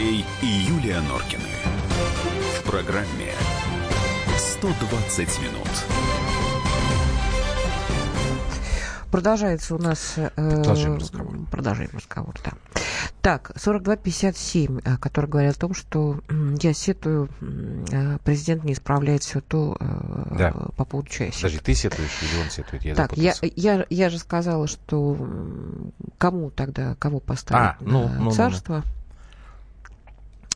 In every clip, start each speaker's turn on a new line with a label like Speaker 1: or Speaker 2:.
Speaker 1: Андрей и Юлия Норкины. В программе 120 минут.
Speaker 2: Продолжается у нас... Э,
Speaker 3: Продолжаем разговор.
Speaker 2: Продолжаем разговор, да. Так, 4257, э, который говорит о том, что я сетую, э, президент не исправляет все то э,
Speaker 3: Да.
Speaker 2: по поводу часика.
Speaker 3: Подожди, ты сетуешь или он сетует? Я
Speaker 2: так, я,
Speaker 3: запутался.
Speaker 2: я, я же сказала, что кому тогда, кого поставить
Speaker 3: А, ну,
Speaker 2: на
Speaker 3: ну, ну, ну.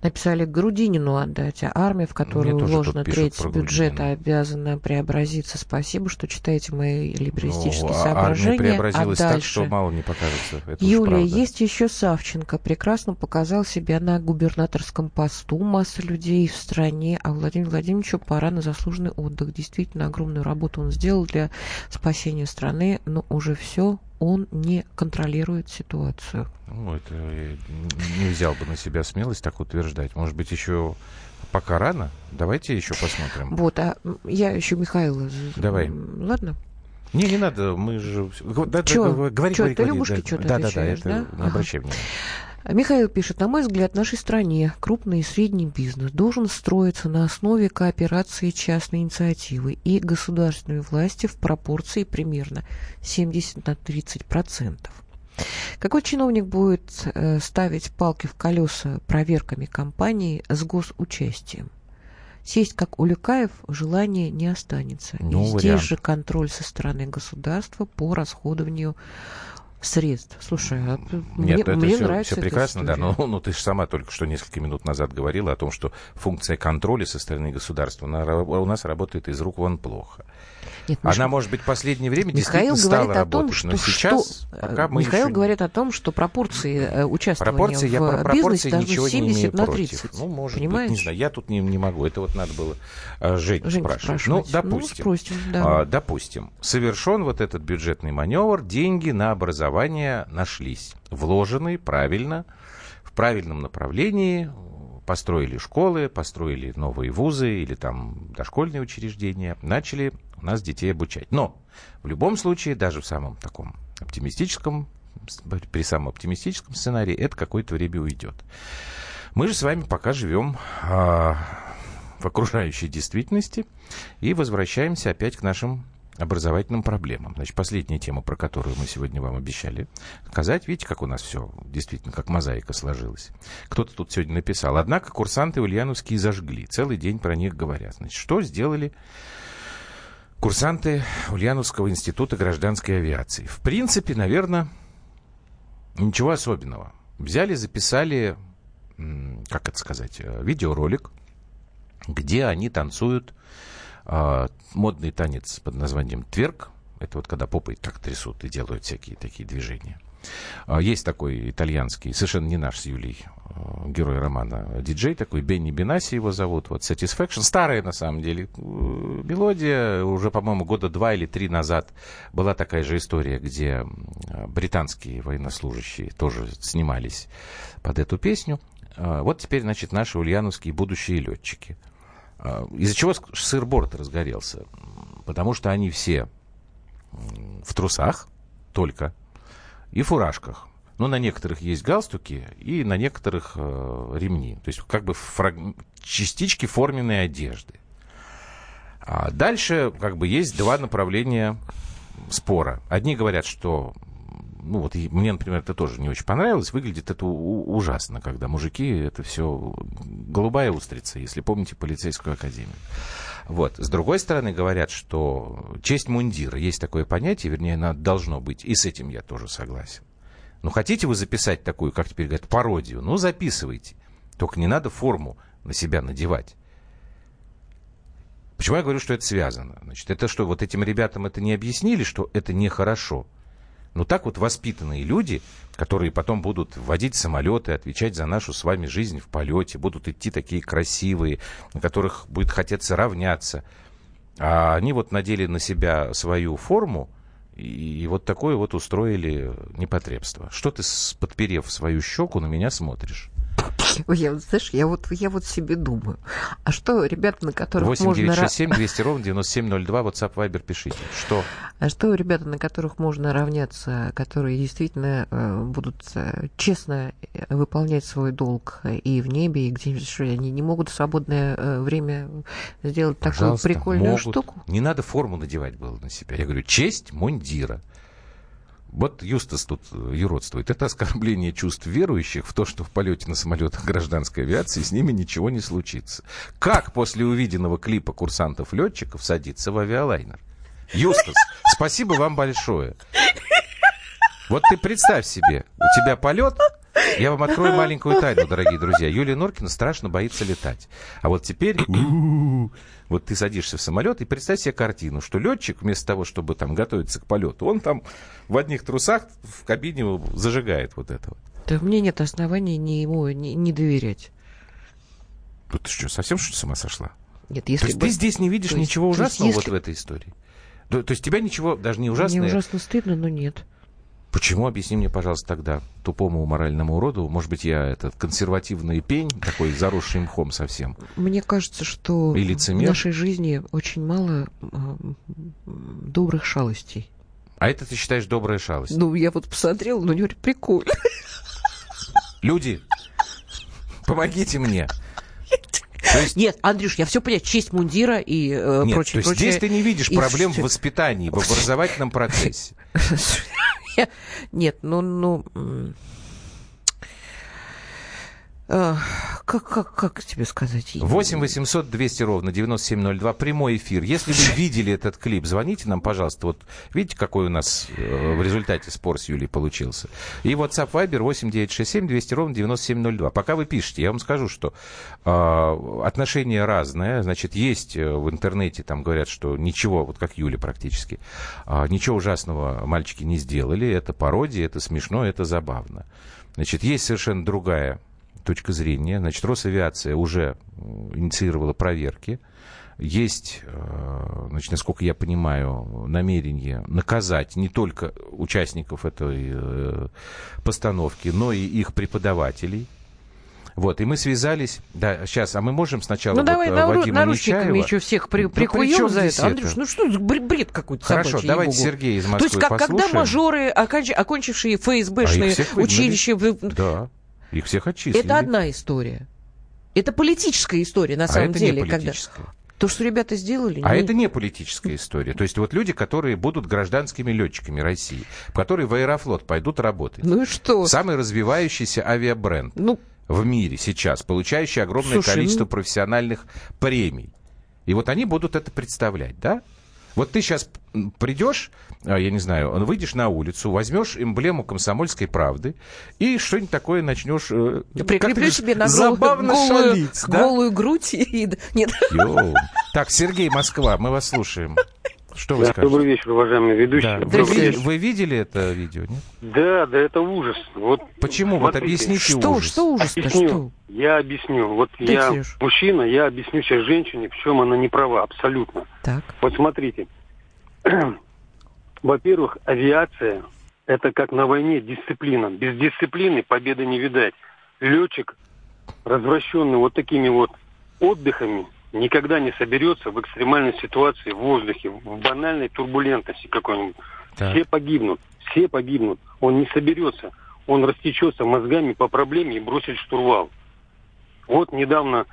Speaker 2: Написали Грудинину отдать, а армия, в которую вложена треть бюджета, обязана преобразиться. Спасибо, что читаете мои либеристические
Speaker 3: Ну, а
Speaker 2: соображения.
Speaker 3: Армия преобразилась
Speaker 2: а
Speaker 3: так,
Speaker 2: дальше...
Speaker 3: что мало не покажется. Это
Speaker 2: Юлия, есть еще Савченко. Прекрасно показал себя на губернаторском посту. Масса людей в стране. А Владимиру Владимировичу пора на заслуженный отдых. Действительно, огромную работу он сделал для спасения страны. Но уже все, он не контролирует ситуацию.
Speaker 3: Ну, это не взял бы на себя смелость так утверждать. Может быть, еще пока рано? Давайте еще посмотрим.
Speaker 2: Вот, а я еще Михаила...
Speaker 3: Давай.
Speaker 2: Ладно?
Speaker 3: Не, не надо, мы же... Да, да,
Speaker 2: Чё?
Speaker 3: говори, говори,
Speaker 2: Чё,
Speaker 3: говори,
Speaker 2: ты
Speaker 3: говори, да.
Speaker 2: чё-то
Speaker 3: Да, да, да, это
Speaker 2: да? Ага.
Speaker 3: обращай внимания.
Speaker 2: Михаил пишет, на мой взгляд, в нашей стране крупный и средний бизнес должен строиться на основе кооперации частной инициативы и государственной власти в пропорции примерно 70 на 30 процентов. Какой чиновник будет э, ставить палки в колеса проверками компании с госучастием? Сесть, как Улюкаев, желания не останется.
Speaker 3: Ну,
Speaker 2: и здесь
Speaker 3: вариант.
Speaker 2: же контроль со стороны государства по расходованию средств. Слушай, а мне,
Speaker 3: Нет, это
Speaker 2: мне
Speaker 3: все,
Speaker 2: нравится эта
Speaker 3: прекрасно, да. Но ну, ты же сама только что несколько минут назад говорила о том, что функция контроля со стороны государства она у нас работает из рук вон плохо.
Speaker 2: Нет,
Speaker 3: Она,
Speaker 2: Миша,
Speaker 3: может быть, в последнее время
Speaker 2: Михаил
Speaker 3: действительно стала
Speaker 2: о том,
Speaker 3: работать,
Speaker 2: что,
Speaker 3: но сейчас
Speaker 2: что,
Speaker 3: пока
Speaker 2: э,
Speaker 3: мы
Speaker 2: Михаил
Speaker 3: еще...
Speaker 2: говорит о том, что пропорции э, участвования
Speaker 3: Пропорции, я
Speaker 2: в
Speaker 3: про
Speaker 2: бизнесе
Speaker 3: пропорции ничего не
Speaker 2: 70
Speaker 3: имею
Speaker 2: на
Speaker 3: против.
Speaker 2: 30.
Speaker 3: Ну, может
Speaker 2: понимаешь?
Speaker 3: быть, не знаю, я тут не, не могу. Это вот надо было Женю
Speaker 2: Женьку
Speaker 3: спрашивать.
Speaker 2: спрашивать.
Speaker 3: Ну, допустим.
Speaker 2: спросим, да.
Speaker 3: А, допустим, совершен вот этот бюджетный маневр, деньги на образование нашлись, вложенные правильно, в правильном направлении, построили школы, построили новые вузы или там дошкольные учреждения, начали у нас детей обучать. Но в любом случае, даже в самом таком оптимистическом, при самом оптимистическом сценарии, это какое-то время уйдет. Мы же с вами пока живем а, в окружающей действительности и возвращаемся опять к нашим образовательным проблемам. Значит, последняя тема, про которую мы сегодня вам обещали сказать. Видите, как у нас все действительно, как мозаика сложилась. Кто-то тут сегодня написал. Однако курсанты ульяновские зажгли. Целый день про них говорят. Значит, что сделали курсанты Ульяновского института гражданской авиации? В принципе, наверное, ничего особенного. Взяли, записали, как это сказать, э, видеоролик, где они танцуют а, модный танец под названием тверк. Это вот когда попой так трясут и делают всякие такие движения. А, Есть такой итальянский, совершенно не наш с Юлей, э, герой романа, диджей такой, Бенни Бенаси его зовут, вот Satisfaction, старая на самом деле э, мелодия, уже, по-моему, года два или три назад была такая же история, где британские военнослужащие тоже снимались под эту песню. А, Вот теперь, значит, наши ульяновские будущие летчики. А, Из-за чего ск- сыр-бор разгорелся? Потому что они все в трусах только и фуражках. Но на некоторых есть галстуки и на некоторых э, ремни. То есть как бы фраг- частички форменной одежды. А дальше как бы есть два направления спора. Одни говорят, что ну вот и мне, например, это тоже не очень понравилось. Выглядит это ужасно, когда мужики это все голубая устрица, если помните полицейскую академию. Вот. С другой стороны, говорят, что честь мундира, есть такое понятие, вернее, оно должно быть, и с этим я тоже согласен. Ну, хотите вы записать такую, как теперь говорят, пародию? Ну, записывайте. Только не надо форму на себя надевать. Почему я говорю, что это связано? Значит, это что, вот этим ребятам это не объяснили, что это нехорошо? Ну, так вот воспитанные люди, которые потом будут водить самолеты, отвечать за нашу с вами жизнь в полете, будут идти такие красивые, на которых будет хотеться равняться. А они вот надели на себя свою форму, и, и вот такое вот устроили непотребство. Что ты, подперев свою щеку, на меня смотришь?
Speaker 2: Я вот, знаешь, я вот, я вот себе думаю, а что ребята, на которых
Speaker 3: 8
Speaker 2: можно...
Speaker 3: 967 200 ровно 9702, WhatsApp, Viber пишите. Что?
Speaker 2: А что ребята, на которых можно равняться, которые действительно э, будут э, честно э, выполнять свой долг и в небе, и где-нибудь, что они не могут в свободное э, время сделать такую
Speaker 3: Пожалуйста,
Speaker 2: прикольную
Speaker 3: могут.
Speaker 2: штуку?
Speaker 3: Не надо форму надевать было на себя. Я говорю, честь мундира. Вот Юстас тут э, юродствует. Это оскорбление чувств верующих в то, что в полете на самолетах гражданской авиации с ними ничего не случится. Как после увиденного клипа курсантов-летчиков садиться в авиалайнер? Юстас, спасибо вам большое. Вот ты представь себе, у тебя полет, я вам открою маленькую тайну, дорогие друзья. Юлия Норкина страшно боится летать. А вот теперь вот ты садишься в самолет и представь себе картину, что летчик вместо того, чтобы там готовиться к полету, он там в одних трусах в кабине зажигает вот это вот.
Speaker 2: Да меня нет оснований не ему не, не доверять.
Speaker 3: Ну ты что, совсем что ли с ума сошла?
Speaker 2: Нет,
Speaker 3: То
Speaker 2: если
Speaker 3: есть
Speaker 2: бы...
Speaker 3: ты здесь не видишь
Speaker 2: то есть-
Speaker 3: ничего
Speaker 2: то есть
Speaker 3: ужасного вот
Speaker 2: если-
Speaker 3: в этой истории? То, то есть тебя ничего, даже не ужасное...
Speaker 2: Мне ужасно стыдно, но нет.
Speaker 3: Почему, объясни мне, пожалуйста, тогда, тупому моральному уроду, может быть, я этот консервативный пень, такой заросший мхом совсем,
Speaker 2: Мне кажется, что
Speaker 3: И
Speaker 2: в
Speaker 3: лицемер.
Speaker 2: нашей жизни очень мало э, добрых шалостей.
Speaker 3: а это ты считаешь добрая шалость?
Speaker 2: Ну, я вот посмотрела, ну, говорю, прикольно.
Speaker 3: Люди, помогите мне. То есть,
Speaker 2: Нет, Андрюш, я все понимаю, честь мундира и э,
Speaker 3: нет,
Speaker 2: прочее,
Speaker 3: то есть
Speaker 2: прочее.
Speaker 3: здесь ты не видишь
Speaker 2: И
Speaker 3: проблем в воспитании, в образовательном процессе.
Speaker 2: Нет, ну, ну... э, Как, как, как тебе сказать?
Speaker 3: 8 800 200 ровно 9702, прямой эфир. Если вы видели этот клип, звоните нам, пожалуйста. Вот видите, какой у нас э, в результате спор с Юлей получился. И WhatsApp Viber 8 967 200 ровно 9702. Пока вы пишете, я вам скажу, что э, отношения разные. Значит, есть э, в интернете, там говорят, что ничего, вот как Юля практически, а, ничего ужасного мальчики не сделали. Это пародия, это смешно, это забавно. Значит, есть совершенно другая точка зрения. Значит, Росавиация уже инициировала проверки. Есть, э, значит, насколько я понимаю, намерение наказать не только участников этой э, постановки, но и их преподавателей. Вот, и мы связались, да, сейчас, а мы можем сначала
Speaker 2: Ну,
Speaker 3: вот,
Speaker 2: давай
Speaker 3: э,
Speaker 2: нару-
Speaker 3: Вадима
Speaker 2: наручниками
Speaker 3: Нечаева?
Speaker 2: еще всех при,
Speaker 3: Да
Speaker 2: прикуем за это. Андрюш,
Speaker 3: это?
Speaker 2: ну что, бред, какой-то
Speaker 3: Хорошо,
Speaker 2: собачий,
Speaker 3: давайте
Speaker 2: ей-богу.
Speaker 3: Сергея из
Speaker 2: То
Speaker 3: Москвы
Speaker 2: есть, как, когда
Speaker 3: послушаем.
Speaker 2: мажоры, оконч- окончившие
Speaker 3: А
Speaker 2: ФСБшные
Speaker 3: выгнали.
Speaker 2: училища,
Speaker 3: Да, их всех отчислили.
Speaker 2: это одна история. Это политическая история, на
Speaker 3: а
Speaker 2: самом
Speaker 3: это
Speaker 2: деле.
Speaker 3: не
Speaker 2: когда...
Speaker 3: политическая.
Speaker 2: То, что ребята сделали...
Speaker 3: А
Speaker 2: не-
Speaker 3: это не политическая история. То есть вот люди, которые будут гражданскими летчиками России, которые в Аэрофлот пойдут работать.
Speaker 2: Ну и что?
Speaker 3: Самый развивающийся авиабренд
Speaker 2: Ну,
Speaker 3: в мире сейчас, получающий огромное
Speaker 2: Слушай,
Speaker 3: количество
Speaker 2: ну-
Speaker 3: профессиональных премий. И вот они будут это представлять, да? Вот ты сейчас придешь, а, я не знаю, выйдешь на улицу, возьмешь эмблему комсомольской правды и что-нибудь такое начнешь... э,
Speaker 2: прикреплю себе на
Speaker 3: забавно
Speaker 2: голую,
Speaker 3: шалить, да?
Speaker 2: голую грудь и... Нет,
Speaker 3: Йоу. Так, Сергей, Москва, мы вас слушаем. Что вы
Speaker 4: Да,
Speaker 3: скажете?
Speaker 4: добрый вечер, уважаемые ведущие.
Speaker 3: Да. Вы,
Speaker 4: Добрый вечер.
Speaker 3: вы видели это видео, нет?
Speaker 4: Да, да, это ужас. Вот
Speaker 3: Почему? Вот
Speaker 4: смотрите,
Speaker 3: объясните
Speaker 2: что,
Speaker 3: ужас.
Speaker 2: что ужас-то,
Speaker 4: Объясню.
Speaker 2: что?
Speaker 4: Я объясню. Вот
Speaker 2: Ты,
Speaker 4: я
Speaker 2: Сереж.
Speaker 4: мужчина, я объясню сейчас женщине, в чем она не права, абсолютно.
Speaker 2: Так.
Speaker 4: Вот смотрите. Во-первых, авиация – это как на войне дисциплина. Без дисциплины победы не видать. Летчик, развращенный вот такими вот отдыхами, никогда не соберется в экстремальной ситуации в воздухе, в банальной турбулентности какой-нибудь.
Speaker 3: Так.
Speaker 4: Все погибнут, все погибнут. Он не соберется, он растечется мозгами по проблеме и бросит штурвал. Вот недавно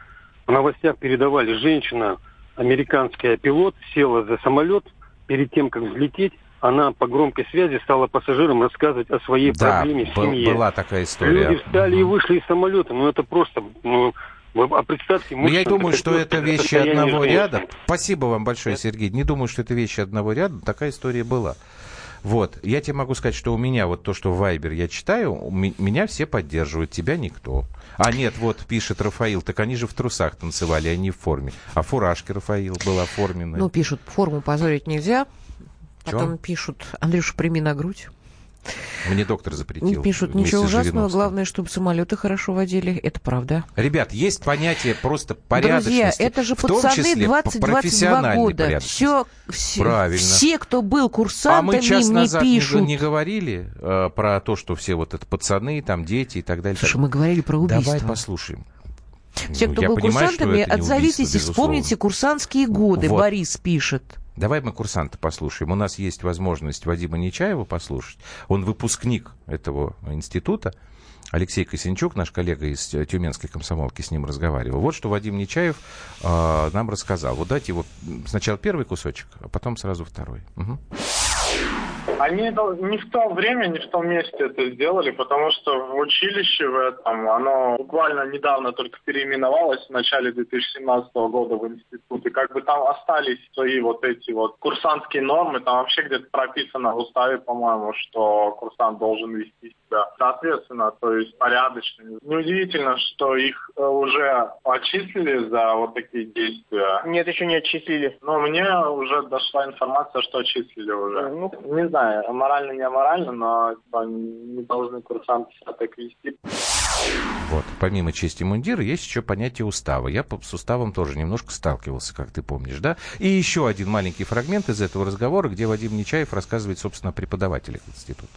Speaker 4: в новостях передавали, женщина, американская пилот, села за самолет, перед тем, как взлететь, она по громкой связи стала пассажирам рассказывать о своей
Speaker 3: Да,
Speaker 4: проблеме в семье.
Speaker 3: была такая история.
Speaker 4: Люди встали и
Speaker 3: Мгм.
Speaker 4: вышли из самолета. Ну это просто, ну, вы- а представьте,
Speaker 3: Ну, я думаю, что это вещи одного ряда. Спасибо вам большое, Сергей. Не думаю, что это вещи одного ряда. Такая история была. Вот, я тебе могу сказать, что у меня вот то, что в Вайбер я читаю, меня все поддерживают, тебя никто. А нет, вот пишет Рафаил, так они же в трусах танцевали, они в форме. А фуражки Рафаил была оформленная.
Speaker 2: Ну, пишут, форму позорить нельзя.
Speaker 3: Чё?
Speaker 2: Потом пишут, Андрюша, прими на грудь.
Speaker 3: Мне доктор запретил.
Speaker 2: Пишут,
Speaker 3: вместе
Speaker 2: ничего ужасного, главное, чтобы самолеты хорошо водили. Это правда.
Speaker 3: Ребят, есть понятие просто порядочности.
Speaker 2: Друзья, это же
Speaker 3: в
Speaker 2: пацаны
Speaker 3: числе
Speaker 2: 20-22
Speaker 3: профессиональной
Speaker 2: года. Все, все,
Speaker 3: Правильно.
Speaker 2: все, кто был
Speaker 3: А
Speaker 2: курсантами,
Speaker 3: мы час
Speaker 2: мне
Speaker 3: назад не,
Speaker 2: пишут.
Speaker 3: не говорили э, про то, что все вот это пацаны, там дети и так далее.
Speaker 2: Слушай, мы говорили про убийство.
Speaker 3: Давай послушаем.
Speaker 2: Все,
Speaker 3: Ну,
Speaker 2: кто
Speaker 3: я
Speaker 2: был
Speaker 3: понимаю,
Speaker 2: курсантами,
Speaker 3: не
Speaker 2: отзовитесь и вспомните курсантские годы.
Speaker 3: Вот.
Speaker 2: Борис пишет.
Speaker 3: Давай мы курсанта послушаем. У нас есть возможность Вадима Нечаева послушать. Он выпускник этого института. Алексей Косинчук, наш коллега из Тюменской комсомолки, с ним разговаривал. Вот что Вадим Нечаев э, нам рассказал. Вот дайте его сначала первый кусочек, а потом сразу второй. Мгм.
Speaker 5: Они не в то время, не в том месте это сделали, потому что в училище в этом, оно буквально недавно только переименовалось в начале 2017 года в институт. И как бы там остались свои вот эти вот курсантские нормы, там вообще где-то прописано в уставе, по-моему, что курсант должен вести себя соответственно, то есть порядочно. Неудивительно, что их э, уже отчислили за вот такие действия.
Speaker 6: Нет, еще не отчислили.
Speaker 5: Но мне уже дошла информация, что отчислили уже.
Speaker 6: Ну,
Speaker 5: Не знаю, аморально, не аморально, но типа, не должны курсанты себя так вести.
Speaker 3: Вот. Помимо чести мундира есть еще понятие устава. Я с уставом тоже немножко сталкивался, как ты помнишь, да? И еще один маленький фрагмент из этого разговора, где Вадим Нечаев рассказывает, собственно, о преподавателях института.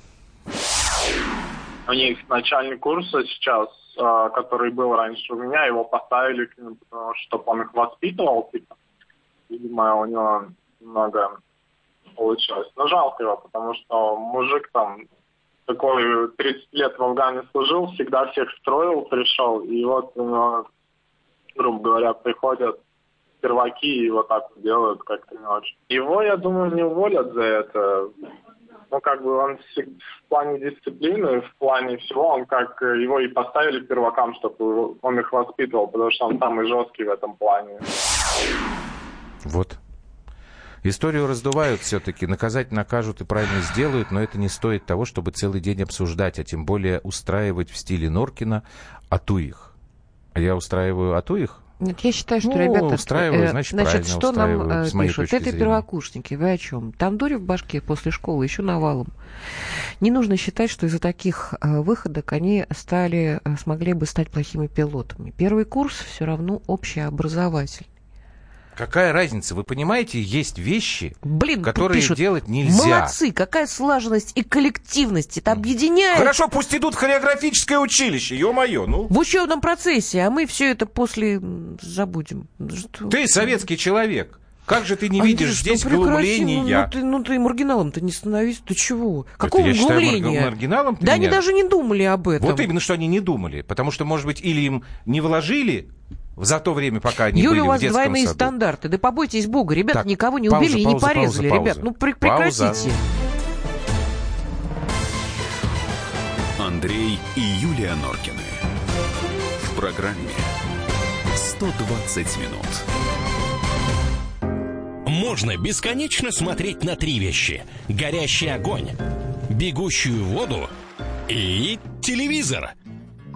Speaker 5: У них начальный курса сейчас, э, который был раньше у меня, его поставили к нему, потому что он их воспитывал, типа. Видимо, у него много получилось. Но жалко его, потому что мужик там такой 30 лет в Афгане служил, всегда всех строил, пришел, и вот у него, грубо говоря, приходят перваки и вот так делают, как-то не очень. Его, я думаю, не уволят за это. Ну, как бы он в плане дисциплины, в плане всего, он как э, его и поставили первакам, чтобы он их воспитывал, потому что он самый жесткий в этом плане.
Speaker 3: Вот. Историю раздувают все-таки, наказать накажут и правильно сделают, но это не стоит того, чтобы целый день обсуждать, а тем более устраивать в стиле Норкина «ату их». А я устраиваю «ату их»?
Speaker 2: Нет, я считаю, что
Speaker 3: Ну,
Speaker 2: ребята...
Speaker 3: устраиваю,
Speaker 2: э,
Speaker 3: значит,
Speaker 2: значит
Speaker 3: правильно
Speaker 2: что нам
Speaker 3: устраиваю,
Speaker 2: э, пишут? Это
Speaker 3: зрения.
Speaker 2: первокурсники. Вы о чем? Там дури в башке после школы еще навалом. Не нужно считать, что из-за таких э, выходок они стали, э, смогли бы стать плохими пилотами. Первый курс все равно общеобразовательный.
Speaker 3: Какая разница? Вы понимаете, есть вещи,
Speaker 2: Блин,
Speaker 3: которые
Speaker 2: пишут,
Speaker 3: делать нельзя.
Speaker 2: Молодцы, какая слаженность и коллективность. Это объединяет
Speaker 3: Хорошо, пусть идут в хореографическое училище, ё-моё, ну.
Speaker 2: в учебном процессе, а мы все это после забудем. Что?
Speaker 3: Ты советский человек. Как же ты не
Speaker 2: Андрей,
Speaker 3: видишь здесь
Speaker 2: прекрати,
Speaker 3: глумления?
Speaker 2: Ну, ну ты, ну ты маргиналом-то не становись, ты чего? Какого
Speaker 3: я считаю
Speaker 2: глумления?
Speaker 3: марг- маргиналом
Speaker 2: да они
Speaker 3: меня?
Speaker 2: даже не думали об этом.
Speaker 3: Вот именно, что они не думали. Потому что, может быть, или им не вложили за то время, пока они
Speaker 2: Юля,
Speaker 3: были
Speaker 2: у
Speaker 3: в
Speaker 2: вас
Speaker 3: детском
Speaker 2: двойные
Speaker 3: саду.
Speaker 2: стандарты. Да побойтесь Бога. Ребята
Speaker 3: Так,
Speaker 2: никого не
Speaker 3: пауза,
Speaker 2: убили и не
Speaker 3: пауза,
Speaker 2: порезали.
Speaker 3: пауза,
Speaker 2: Ребят,
Speaker 3: пауза.
Speaker 2: ну пр-
Speaker 3: Пауза.
Speaker 2: прекратите.
Speaker 1: Андрей и Юлия Норкины. В программе 120 минут.
Speaker 7: Можно бесконечно смотреть на три вещи. Горящий огонь, бегущую воду и телевизор.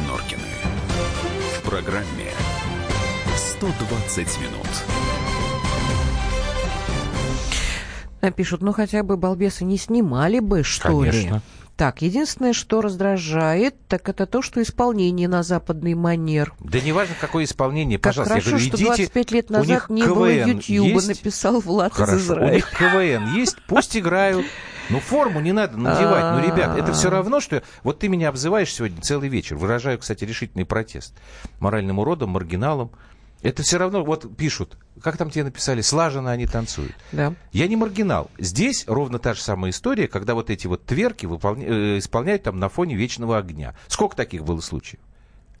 Speaker 1: Юлия Норкины. В программе 120 минут.
Speaker 2: Напишут, ну хотя бы балбесы не снимали бы, что ли.
Speaker 3: Конечно.
Speaker 2: Так, единственное, что раздражает, так это то, что исполнение на западный манер.
Speaker 3: Да неважно, какое исполнение,
Speaker 2: Как
Speaker 3: пожалуйста.
Speaker 2: хорошо,
Speaker 3: я говорю,
Speaker 2: что
Speaker 3: идите.
Speaker 2: 25 лет
Speaker 3: У
Speaker 2: назад не было
Speaker 3: КВН
Speaker 2: Ютьюба,
Speaker 3: есть?
Speaker 2: написал Влад из
Speaker 3: Хорошо, у
Speaker 2: Израиля.
Speaker 3: них КВН есть, пусть играют. Ну, форму не надо надевать. Ну, ребят, это все равно, что... Вот ты меня обзываешь сегодня целый вечер. Выражаю, кстати, решительный протест. Моральным уродом, маргиналом. Это все равно, вот пишут, как там тебе написали, слаженно они танцуют.
Speaker 2: Да.
Speaker 3: Я не маргинал. Здесь ровно та же самая история, когда вот эти вот тверки выполня- э, исполняют там на фоне вечного огня. Сколько таких было случаев?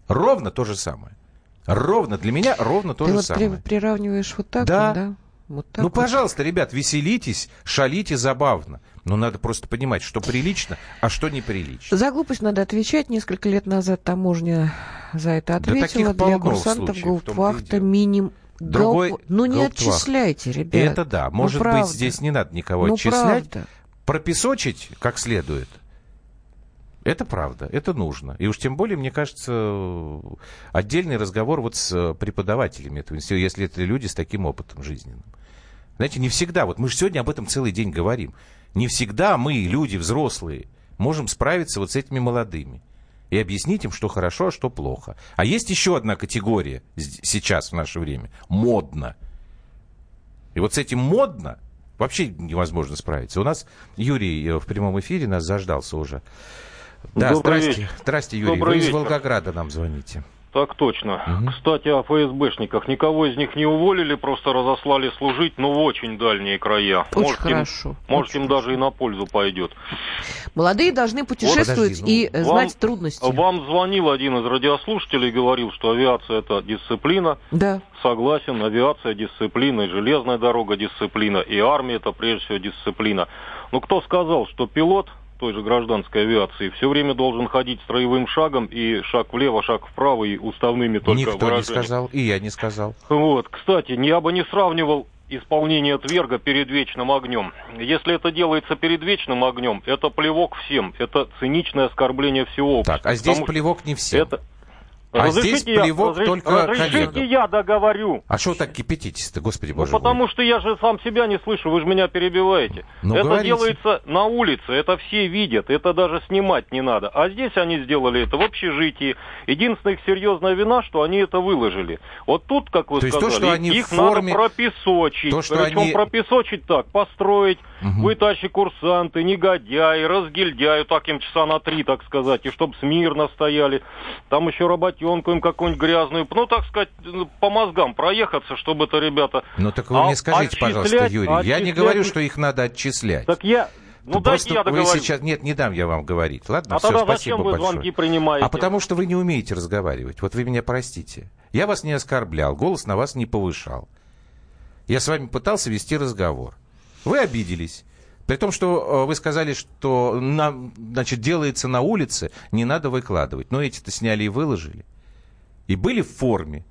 Speaker 3: Ровно то же самое. Ровно, для меня ровно то
Speaker 2: Ты
Speaker 3: же
Speaker 2: вот
Speaker 3: самое.
Speaker 2: приравниваешь вот так
Speaker 3: Да.
Speaker 2: вот, да? Вот
Speaker 3: Ну,
Speaker 2: вот.
Speaker 3: пожалуйста, ребят, веселитесь, шалите забавно. Но надо просто понимать, что прилично, а что неприлично.
Speaker 2: За глупость надо отвечать. Несколько лет назад таможня за это
Speaker 3: Да
Speaker 2: ответила. Для
Speaker 3: полно
Speaker 2: курсантов Гауптвахта минимум.
Speaker 3: Другой
Speaker 2: Ну не
Speaker 3: гауптвахт.
Speaker 2: отчисляйте, ребят.
Speaker 3: Это да.
Speaker 2: Ну,
Speaker 3: Может быть,
Speaker 2: правда.
Speaker 3: здесь не надо никого
Speaker 2: Ну,
Speaker 3: отчислять.
Speaker 2: правда.
Speaker 3: Пропесочить как следует. Это правда, это нужно. И уж тем более, мне кажется, отдельный разговор вот с преподавателями этого института, если это люди с таким опытом жизненным. Знаете, не всегда, вот мы же сегодня об этом целый день говорим, не всегда мы, люди взрослые, можем справиться вот с этими молодыми и объяснить им, что хорошо, а что плохо. А есть еще одна категория сейчас, в наше время, модно. И вот с этим модно вообще невозможно справиться. У нас Юрий э, в прямом эфире нас заждался уже. Да,
Speaker 6: Добрый
Speaker 3: здрасте.
Speaker 6: вечер.
Speaker 3: Здрасте, Юрий.
Speaker 6: Добрый
Speaker 3: Вы из
Speaker 6: вечер.
Speaker 3: Волгограда нам звоните.
Speaker 6: Так точно.
Speaker 3: Мгм.
Speaker 6: Кстати, о ФСБшниках. Никого из них не уволили, просто разослали служить, но в очень дальние края.
Speaker 2: Очень
Speaker 6: может,
Speaker 2: хорошо.
Speaker 6: Им, может,
Speaker 2: Очень
Speaker 6: им даже и на пользу пойдет.
Speaker 2: Молодые должны путешествовать
Speaker 3: подожди, ну,
Speaker 2: и
Speaker 6: вам-
Speaker 2: знать трудности.
Speaker 6: Вам звонил один из радиослушателей и говорил, что авиация это дисциплина.
Speaker 2: Да.
Speaker 6: Согласен, авиация дисциплина, и железная дорога дисциплина, и армия это прежде всего дисциплина. Но кто сказал, что пилот той же гражданской авиации все время должен ходить строевым шагом и шаг влево, шаг вправо и уставными только
Speaker 3: Никто не
Speaker 6: выражениями?
Speaker 3: сказал, и я не сказал.
Speaker 6: Вот, кстати, я бы не сравнивал исполнение Тверга перед вечным огнем. Если это делается перед вечным огнем, это плевок всем, это циничное оскорбление всего.
Speaker 3: Так, а здесь плевок не всем.
Speaker 6: это...
Speaker 3: А
Speaker 6: Разрешите
Speaker 3: здесь плевок
Speaker 6: разреш-
Speaker 3: только
Speaker 6: Разрешите
Speaker 3: коллегам.
Speaker 6: я договорю.
Speaker 3: А что вы так кипятитесь-то, господи
Speaker 6: Ну,
Speaker 3: боже
Speaker 6: потому
Speaker 3: мой?
Speaker 6: что я же сам себя не слышу, вы же меня перебиваете.
Speaker 3: Ну,
Speaker 6: это
Speaker 3: говорите.
Speaker 6: делается на улице, это все видят, это даже снимать не надо. А здесь они сделали это в общежитии. Единственная их серьезная вина, что они это выложили. Вот тут, как вы
Speaker 3: То есть то,
Speaker 6: сказали,
Speaker 3: что они
Speaker 6: их
Speaker 3: форме-
Speaker 6: надо пропесочить.
Speaker 3: то, что
Speaker 6: Причем
Speaker 3: они-
Speaker 6: пропесочить так, построить,
Speaker 3: Мгм.
Speaker 6: вы тащи курсанты, негодяи, разгильдяи, так им часа на три, так сказать, и чтобы смирно стояли. Там еще работенку им какую-нибудь грязную, ну, так сказать, по мозгам проехаться, чтобы это ребята...
Speaker 3: Ну так вы
Speaker 6: А
Speaker 3: мне скажите, пожалуйста,
Speaker 6: отчислять-
Speaker 3: Юрий, я не
Speaker 6: отчислять-
Speaker 3: говорю, что их надо отчислять.
Speaker 6: Так я... Ну,
Speaker 3: Да просто
Speaker 6: я
Speaker 3: вы сейчас... Нет, не дам я вам говорить. Ладно,
Speaker 6: А
Speaker 3: все,
Speaker 6: тогда
Speaker 3: спасибо
Speaker 6: зачем вы
Speaker 3: большое.
Speaker 6: звонки принимаете?
Speaker 3: А потому что вы не умеете разговаривать. Вот вы меня простите. Я вас не оскорблял, голос на вас не повышал. Я с вами пытался вести разговор. Вы обиделись. При том, что э, вы сказали, что нам, значит, делается на улице, не надо выкладывать. Но эти-то сняли и выложили. И были в форме.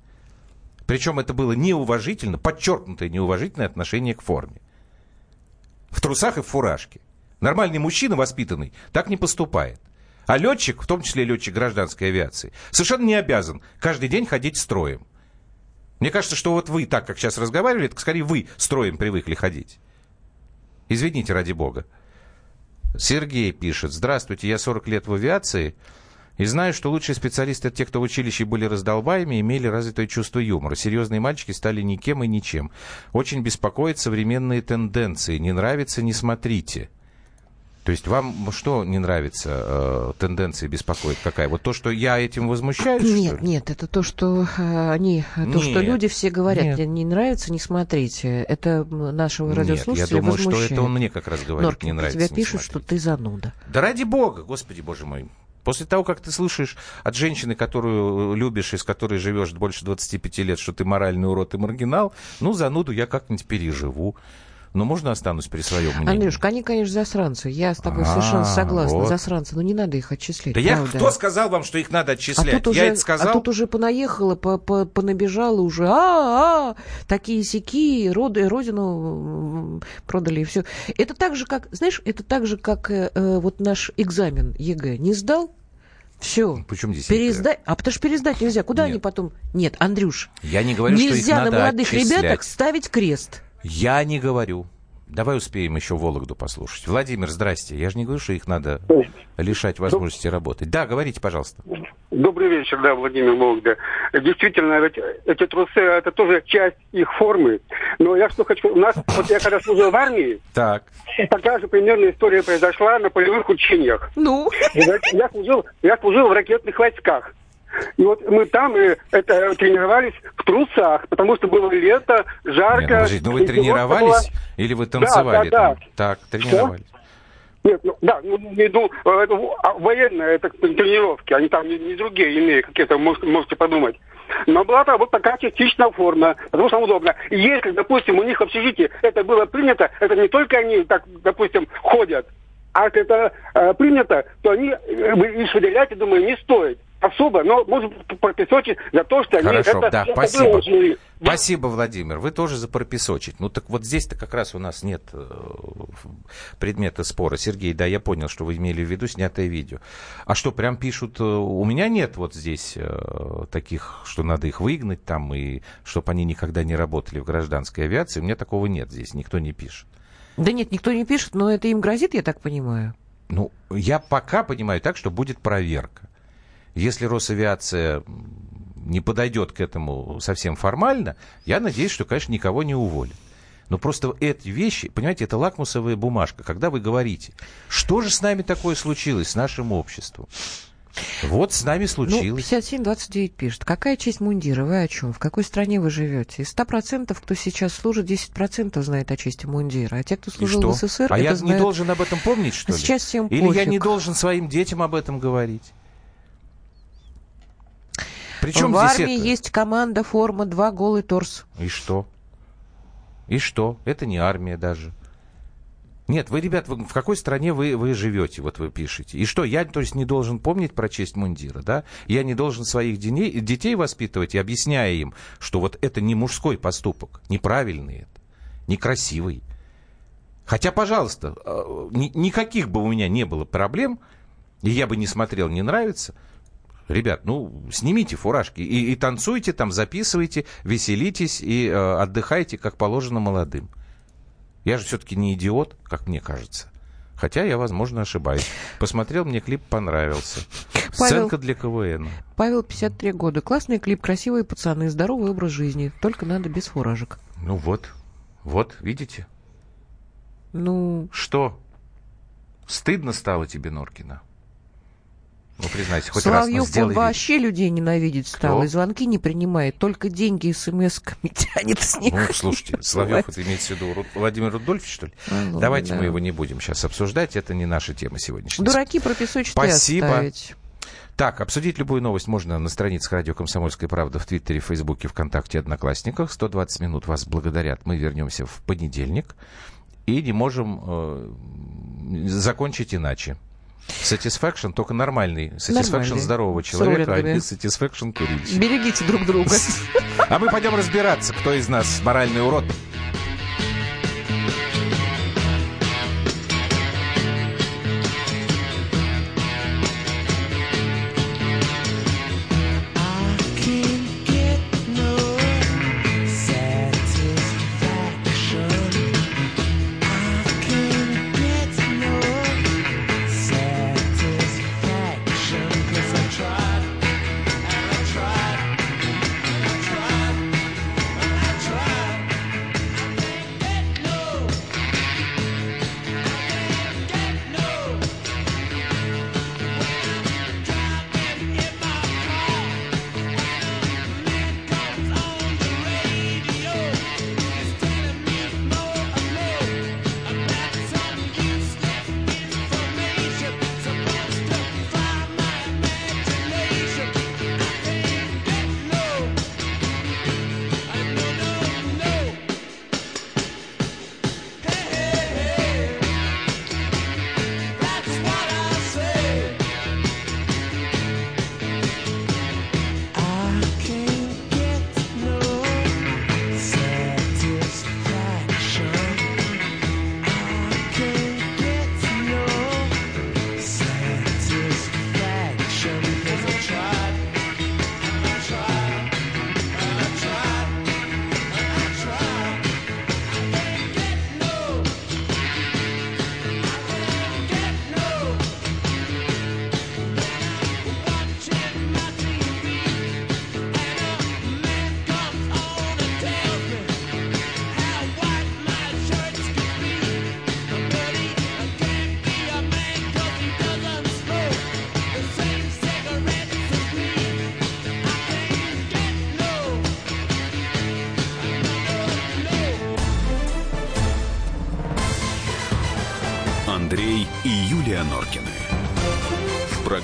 Speaker 3: Причем это было неуважительно, подчеркнутое неуважительное отношение к форме. В трусах и в фуражке. Нормальный мужчина, воспитанный, так не поступает. А летчик, в том числе летчик гражданской авиации, совершенно не обязан каждый день ходить строем. Мне кажется, что вот вы так, как сейчас разговаривали, это скорее вы строем привыкли ходить. Извините, ради бога. Сергей пишет. Здравствуйте, я 40 лет в авиации и знаю, что лучшие специалисты это те, кто в училище были раздолбаями и имели развитое чувство юмора. Серьезные мальчики стали никем и ничем. Очень беспокоят современные тенденции. Не нравится, не смотрите. То есть вам что не нравится, э, тенденции беспокоит какая? Вот то, что я этим возмущаюсь, что
Speaker 2: Нет, нет, это то, что э, они, то, что
Speaker 3: Нет,
Speaker 2: люди все говорят,
Speaker 3: нет.
Speaker 2: «Мне не нравится, не смотрите. Это нашего
Speaker 3: Нет,
Speaker 2: радиослушателя
Speaker 3: я думаю, что
Speaker 2: возмущает.
Speaker 3: это он мне как раз говорит,
Speaker 2: Норкин,
Speaker 3: не нравится.
Speaker 2: тебя пишут, что ты зануда.
Speaker 3: Да ради бога, господи боже мой. После того, как ты слышишь от женщины, которую любишь и с которой живешь больше 25 лет, что ты моральный урод и маргинал, ну, зануду я как-нибудь переживу. Но можно останусь при своем мнении?
Speaker 2: Андрюшка, они, конечно, засранцы. Я с тобой
Speaker 3: А,
Speaker 2: совершенно согласна.
Speaker 3: вот.
Speaker 2: Засранцы, но не надо их отчислять.
Speaker 3: Да я
Speaker 2: правда.
Speaker 3: кто сказал вам, что их надо
Speaker 2: А
Speaker 3: отчислять?
Speaker 2: тут,
Speaker 3: я
Speaker 2: уже,
Speaker 3: это сказал.
Speaker 2: а тут уже понаехала, по, по, понабежала уже, а, а, такие сяки, роды, родину продали и все. Это так же, как, знаешь, это так же, как э, э, вот наш экзамен ЕГЭ. Не сдал? Все.
Speaker 3: Почему здесь
Speaker 2: Пересдать. А потому что пересдать нельзя. Куда
Speaker 3: Нет.
Speaker 2: они потом? Нет, Андрюш,
Speaker 3: Я не говорю, что их
Speaker 2: нельзя
Speaker 3: надо
Speaker 2: на молодых
Speaker 3: отчислять.
Speaker 2: ребятах ставить крест.
Speaker 3: Я не говорю. Давай успеем еще Вологду послушать. Владимир, здрасте. Я же не говорю, что их надо лишать возможности работать. Да, говорите, пожалуйста.
Speaker 8: Добрый вечер, да, Владимир Вологда. Действительно, ведь эти трусы, это тоже часть их формы. Но я что хочу... У нас, вот я когда служил в армии,
Speaker 3: Так.
Speaker 8: такая же примерная история произошла на полевых учениях.
Speaker 2: Ну,
Speaker 8: Я служил, я служил в ракетных войсках. И вот мы там э, это, тренировались в трусах, потому что было лето, жарко.
Speaker 3: Нет, ну, подождите, ну вы тренировались
Speaker 8: была-
Speaker 3: или вы танцевали
Speaker 8: да,
Speaker 3: там?
Speaker 8: да.
Speaker 3: Так, тренировались.
Speaker 8: Нет, ну, да, ну, не иду, э, это, а, военные это тренировки, они там не, не другие иные какие-то, можете, можете подумать. Но была -то вот такая частичная форма, потому что удобно. И если, допустим, у них в общежитии это было принято, это не только они, так, допустим, ходят, а это э, принято, то они э, их выделять, я думаю, не стоит особо, но может пропесочить за то, что
Speaker 3: Хорошо,
Speaker 8: они это,
Speaker 3: да,
Speaker 8: это
Speaker 3: спасибо.
Speaker 8: выложили.
Speaker 3: Спасибо, Владимир. Вы тоже за пропесочить. Ну так вот здесь-то как раз у нас нет э, предмета спора. Сергей, да, я понял, что вы имели в виду снятое видео. А что, прям пишут, э, у меня нет вот здесь э, таких, что надо их выгнать там, и чтобы они никогда не работали в гражданской авиации. У меня такого нет здесь, никто не пишет.
Speaker 2: Да нет, никто не пишет, но это им грозит, я так понимаю.
Speaker 3: Ну, я пока понимаю так, что будет проверка. Если Росавиация не подойдет к этому совсем формально, я надеюсь, что, конечно, никого не уволят. Но просто эти вещи, понимаете, это лакмусовая бумажка. Когда вы говорите, что же с нами такое случилось, с нашим обществом? Вот с нами
Speaker 2: Ну,
Speaker 3: случилось.
Speaker 2: 5729 пишет. Какая часть мундира? Вы о чем? В какой стране вы живете? Из 100%, кто сейчас служит, 10% знает о части мундира. А те, кто служил в СССР,
Speaker 3: а я
Speaker 2: знают...
Speaker 3: не должен об этом помнить, что ли?
Speaker 2: сейчас всем
Speaker 3: Или я
Speaker 2: пофиг.
Speaker 3: не должен своим детям об этом говорить? Причем
Speaker 2: в армии
Speaker 3: это?
Speaker 2: есть команда, форма, два голый торс.
Speaker 3: И что? И что? Это не армия даже. Нет, вы, ребят, вы- в какой стране вы, вы живете, вот вы пишете. И что, я, то есть, не должен помнить про честь мундира, да? Я не должен своих деней, детей воспитывать и объясняя им, что вот это не мужской поступок, неправильный это, некрасивый. Хотя, пожалуйста, э, ни- никаких бы у меня не было проблем, и я бы не смотрел, не нравится. Ребят, ну, снимите фуражки и, и танцуйте там, записывайте, веселитесь и э, отдыхайте, как положено молодым. Я же все-таки не идиот, как мне кажется. Хотя я, возможно, ошибаюсь. Посмотрел, мне клип понравился.
Speaker 2: Павел-
Speaker 3: Сценка для КВН.
Speaker 2: Павел, 53 года. Классный клип, красивые пацаны, здоровый образ жизни. Только надо без фуражек.
Speaker 3: Ну вот, вот, видите?
Speaker 2: Ну,
Speaker 3: Что? Стыдно стало тебе, Норкина? Ну, признайся, хоть раз, но
Speaker 2: Соловьев,
Speaker 3: сделай
Speaker 2: он
Speaker 3: вид.
Speaker 2: вообще людей ненавидеть стал.
Speaker 3: Кто?
Speaker 2: И звонки не принимает. Только деньги смс-ками тянет с них.
Speaker 3: Ну, слушайте, Соловьев, это имеется в виду Ру- Владимир Рудольфович, что ли?
Speaker 2: А, ладно,
Speaker 3: Давайте
Speaker 2: да.
Speaker 3: мы его не будем сейчас обсуждать, это не наша тема сегодняшняя.
Speaker 2: Дураки пропесочить и
Speaker 3: Спасибо.
Speaker 2: оставить.
Speaker 3: Так, обсудить любую новость можно на страницах радио «Комсомольская правда» в Твиттере, Фейсбуке, ВКонтакте, Одноклассниках. 120 минут вас благодарят. Мы вернемся в понедельник и не можем э, закончить иначе. Satisfaction только нормальный. Satisfaction
Speaker 2: Нормальный.
Speaker 3: здорового человека, а не Satisfaction курильщика.
Speaker 2: Берегите друг друга.
Speaker 3: А мы пойдем разбираться, кто из нас моральный урод.